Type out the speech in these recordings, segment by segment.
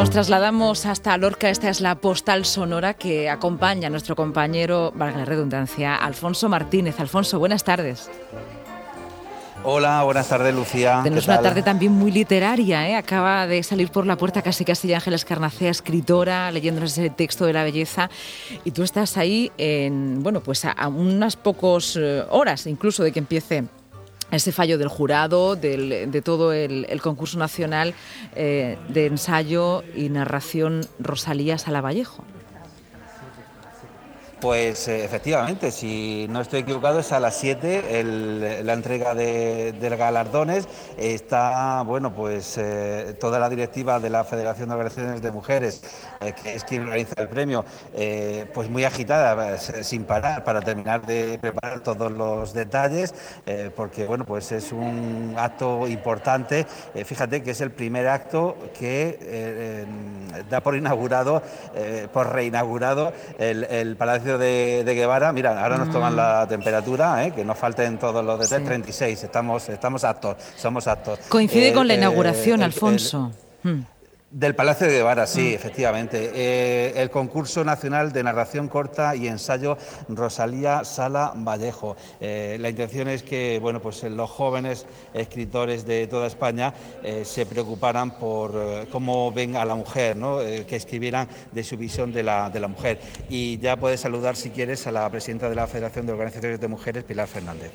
Nos trasladamos hasta Lorca. Esta es la postal sonora que acompaña a nuestro compañero, valga la redundancia, Alfonso Martínez. Alfonso, buenas tardes. Hola, buenas tardes, Lucía. Tenemos una tarde también muy literaria. ¿eh? Acaba de salir por la puerta casi Castilla Ángeles Carnacea, escritora, leyéndonos ese texto de la belleza. Y tú estás ahí, en, bueno, pues a, unas pocas eh, horas incluso de que empiece ese fallo del jurado, de todo el, concurso nacional eh, de ensayo y narración Rosalía Salavallejo. Pues eh, efectivamente, si no estoy equivocado, es a las 7 la entrega de, galardones. Está, bueno, pues eh, toda la directiva de la Federación de Organizaciones de Mujeres, eh, que es quien organiza el premio, pues muy agitada, sin parar, para terminar de preparar todos los detalles, porque, bueno, pues es un acto importante. fíjate que es el primer acto que da por inaugurado, por reinaugurado el Palacio de, Guevara, mira, ahora nos toman la temperatura, ¿eh? que nos falten todos los de 36, estamos, estamos aptos, somos aptos. Coincide con la inauguración, Alfonso. Hmm. Del Palacio de Guevara, sí, mm. efectivamente. Eh, el concurso nacional de narración corta y ensayo Rosalía Sala Vallejo. Eh, la intención es que bueno, pues los jóvenes escritores de toda España eh, se preocuparan por cómo ven a la mujer, ¿no? que escribieran de su visión de la, de la mujer. Y ya puedes saludar, si quieres, a la presidenta de la Federación de Organizaciones de Mujeres, Pilar Fernández.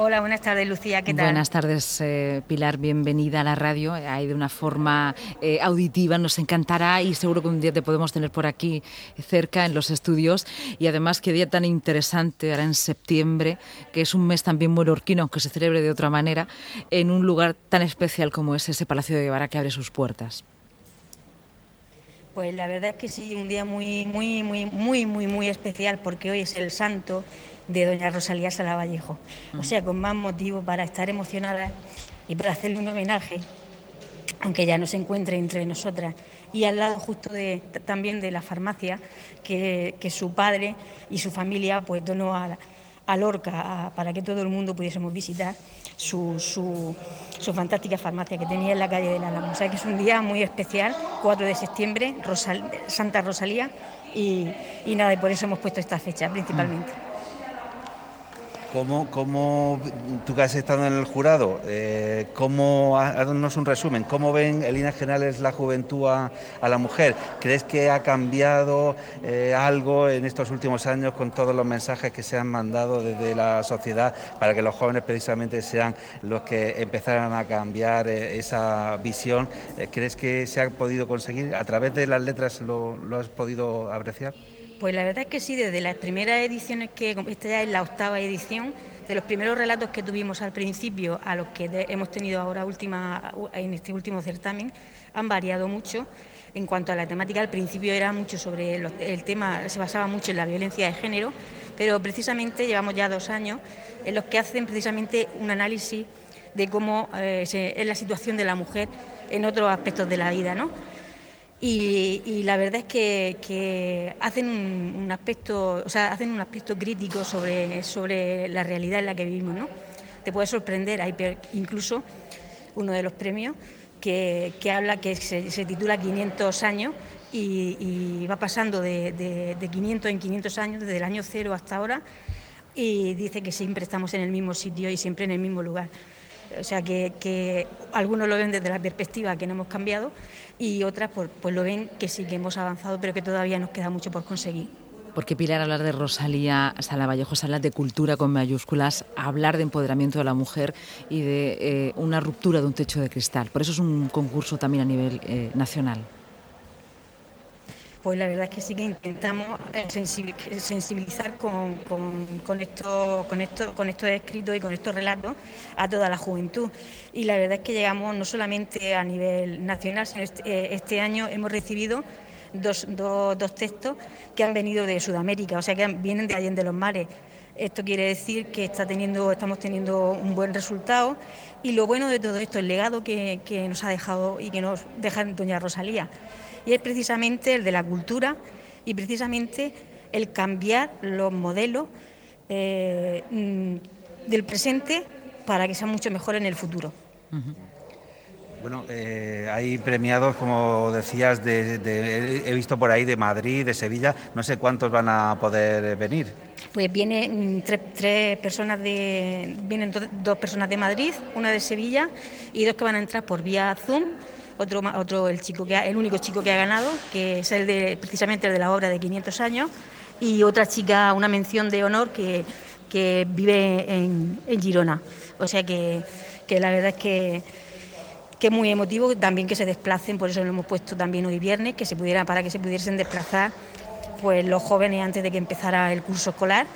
Hola, buenas tardes, Lucía, ¿qué tal? Buenas tardes, eh, Pilar, bienvenida a la radio. Ahí de una forma eh, auditiva, nos encantará y seguro que un día te podemos tener por aquí cerca en los estudios. Y además, qué día tan interesante, ahora en septiembre, que es un mes también muy lorquino, aunque se celebre de otra manera, en un lugar tan especial como es ese Palacio de Guevara que abre sus puertas. Pues la verdad es que sí, un día muy, muy, muy, muy, muy, muy especial, porque hoy es el santo de doña Rosalía Salavallejo. O sea, con más motivo para estar emocionada y para hacerle un homenaje, aunque ya no se encuentre entre nosotras. Y al lado justo de, también de la farmacia que, su padre y su familia pues donó a, a Lorca para que todo el mundo pudiésemos visitar su, su, fantástica farmacia que tenía en la calle de la Alamo. O sea que es un día muy especial, 4 de septiembre, Santa Rosalía, y, y nada, y por eso hemos puesto esta fecha principalmente. ¿Cómo, cómo tú que has estado en el jurado, eh, cómo, haznos un resumen, cómo ven en líneas generales la juventud a, la mujer? ¿Crees que ha cambiado eh, algo en estos últimos años con todos los mensajes que se han mandado desde la sociedad para que los jóvenes precisamente sean los que empezaran a cambiar eh, esa visión? ¿Crees que se ha podido conseguir? ¿A través de las letras lo has podido apreciar? Pues la verdad es que sí, desde las primeras ediciones, que esta ya es la octava edición, de los primeros relatos que tuvimos al principio a los que hemos tenido ahora última, en este último certamen, han variado mucho. En cuanto a la temática, al principio era mucho sobre el tema, se basaba mucho en la violencia de género, pero precisamente llevamos ya dos años en los que hacen precisamente un análisis de cómo eh, es la situación de la mujer en otros aspectos de la vida, ¿no? Y, la verdad es que, hacen un, aspecto, o sea, hacen un aspecto crítico sobre, sobre la realidad en la que vivimos, ¿no? Te puede sorprender, hay incluso uno de los premios que, habla que se, titula 500 años y, va pasando de, de, 500 en 500 años, desde el año cero hasta ahora, y dice que siempre estamos en el mismo sitio y siempre en el mismo lugar. O sea que, algunos lo ven desde la perspectiva que no hemos cambiado y otras pues, pues, lo ven que sí que hemos avanzado, pero que todavía nos queda mucho por conseguir. Porque Pilar, hablar de Rosalía Salavallejo, hablar de cultura con mayúsculas, hablar de empoderamiento de la mujer y de eh, una ruptura de un techo de cristal. Por eso es un concurso también a nivel eh, nacional. Pues la verdad es que sí que intentamos eh, sensibilizar con, con, esto, con, esto, con estos escritos y con estos relatos a toda la juventud. Y la verdad es que llegamos no solamente a nivel nacional, sino este, eh, este año hemos recibido dos, dos, textos que han venido de Sudamérica, o sea que vienen de Allende los Mares. Esto quiere decir que está teniendo, estamos teniendo un buen resultado y lo bueno de todo esto, el legado que, que nos ha dejado y que nos deja doña Rosalía y es precisamente el de la cultura y precisamente el cambiar los modelos eh, mm, del presente para que sean mucho mejor en el futuro. Bueno, eh, hay premiados, como decías, de, he visto por ahí de Madrid, de Sevilla, no sé cuántos van a poder venir. Pues vienen tres, personas de, vienen dos personas de Madrid, una de Sevilla y dos que van a entrar por vía Zoom. Otro, otro el chico que el único chico que ha ganado, que es el de precisamente el de la obra de 500 años, y otra chica, una mención de honor que, que vive en, en Girona. O sea que, que la verdad es que que es muy emotivo también que se desplacen, por eso lo hemos puesto también hoy viernes, que se pudiera, para que se pudiesen desplazar pues los jóvenes antes de que empezara el curso escolar.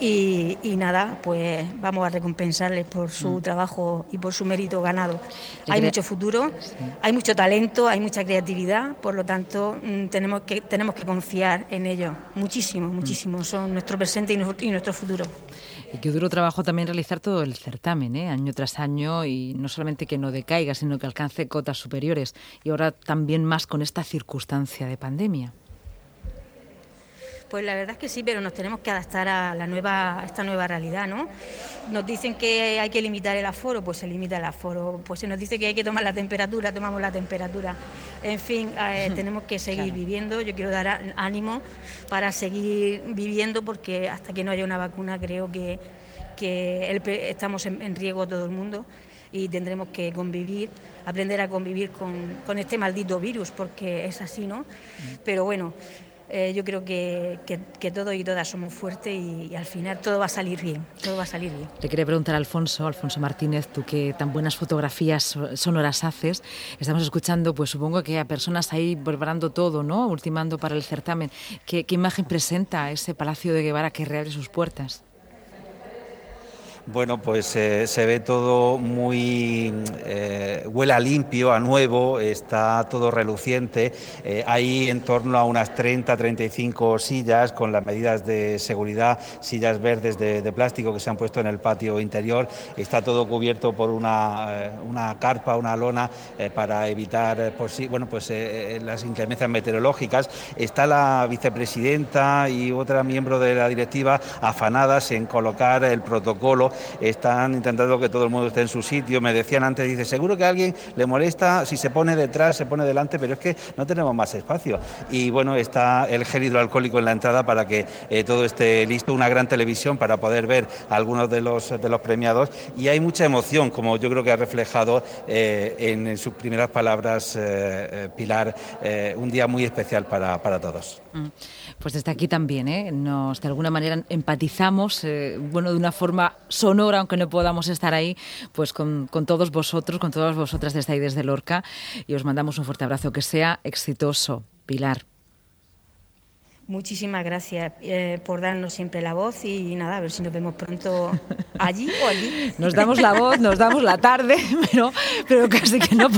Y, nada, pues vamos a recompensarles por su mm. trabajo y por su mérito ganado. Hay mucho futuro, hay mucho talento, hay mucha creatividad, por lo tanto mm, tenemos que, tenemos que confiar en ellos, muchísimo, mm. muchísimo. Son nuestro presente y nuestro futuro. Y qué duro trabajo también realizar todo el certamen, ¿eh? año tras año, y no solamente que no decaiga, sino que alcance cotas superiores. Y ahora también más con esta circunstancia de pandemia. Pues la verdad es que sí, pero nos tenemos que adaptar a la nueva, esta nueva realidad, ¿no? Nos dicen que hay que limitar el aforo, pues se limita el aforo. Pues se nos dice que hay que tomar la temperatura, tomamos la temperatura. En fin, eh, tenemos que seguir viviendo. Yo quiero dar ánimo para seguir viviendo porque hasta que no haya una vacuna creo que, estamos en, riesgo todo el mundo y tendremos que convivir, aprender a convivir con, con este maldito virus porque es así, ¿no? Pero bueno. Eh, yo creo que, que, todos y todas somos fuertes y, al final todo va a salir bien, todo va a salir bien. Le quería preguntar a Alfonso, Alfonso Martínez, tú que tan buenas fotografías sonoras haces, estamos escuchando, pues supongo que a personas ahí preparando todo, ¿no? Ultimando para el certamen. ¿Qué, qué imagen presenta ese Palacio de Guevara que reabre sus puertas? Bueno, pues eh, se ve todo muy, eh, huela limpio, a nuevo, está todo reluciente. Eh, hay en torno a unas 30, 35 sillas con las medidas de seguridad, sillas verdes de, plástico que se han puesto en el patio interior. Está todo cubierto por una, una carpa, una lona para evitar sí, bueno, pues, las inclemencias meteorológicas. Está la vicepresidenta y otra miembro de la directiva afanadas en colocar el protocolo están intentando que todo el mundo esté en su sitio. Me decían antes, dice, seguro que a alguien le molesta si se pone detrás, se pone delante, pero es que no tenemos más espacio. Y bueno, está el gel hidroalcohólico en la entrada para que eh, todo esté listo, una gran televisión para poder ver algunos de los, premiados. Y hay mucha emoción, como yo creo que ha reflejado eh, en, sus primeras palabras eh, Pilar, un día muy especial para, todos. Mm. Pues desde aquí también, ¿eh? nos de alguna manera empatizamos, bueno, de una forma sonora, aunque no podamos estar ahí, pues con, todos vosotros, con todas vosotras desde ahí, desde Lorca, y os mandamos un fuerte abrazo, que sea exitoso. Pilar. Muchísimas gracias eh, por darnos siempre la voz y nada, a ver si nos vemos pronto allí o allí. Nos damos la voz, nos damos la tarde, pero, pero casi que no,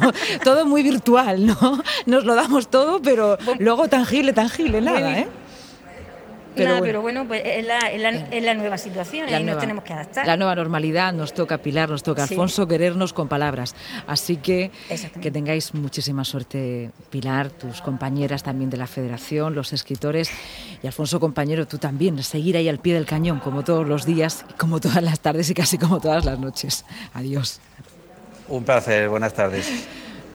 todo muy virtual, ¿no? Nos lo damos todo, pero luego tangible, tangible, nada, ¿eh? Pero Nada, bueno. pero bueno, pues es la, es la, nueva situación y nos tenemos que adaptar. La nueva normalidad nos toca Pilar, nos toca Alfonso querernos con palabras. Así que que tengáis muchísima suerte, Pilar, tus compañeras también de la Federación, los escritores y Alfonso, compañero, tú también, seguir ahí al pie del cañón como todos los días, como todas las tardes y casi como todas las noches. Adiós. Un placer, buenas tardes.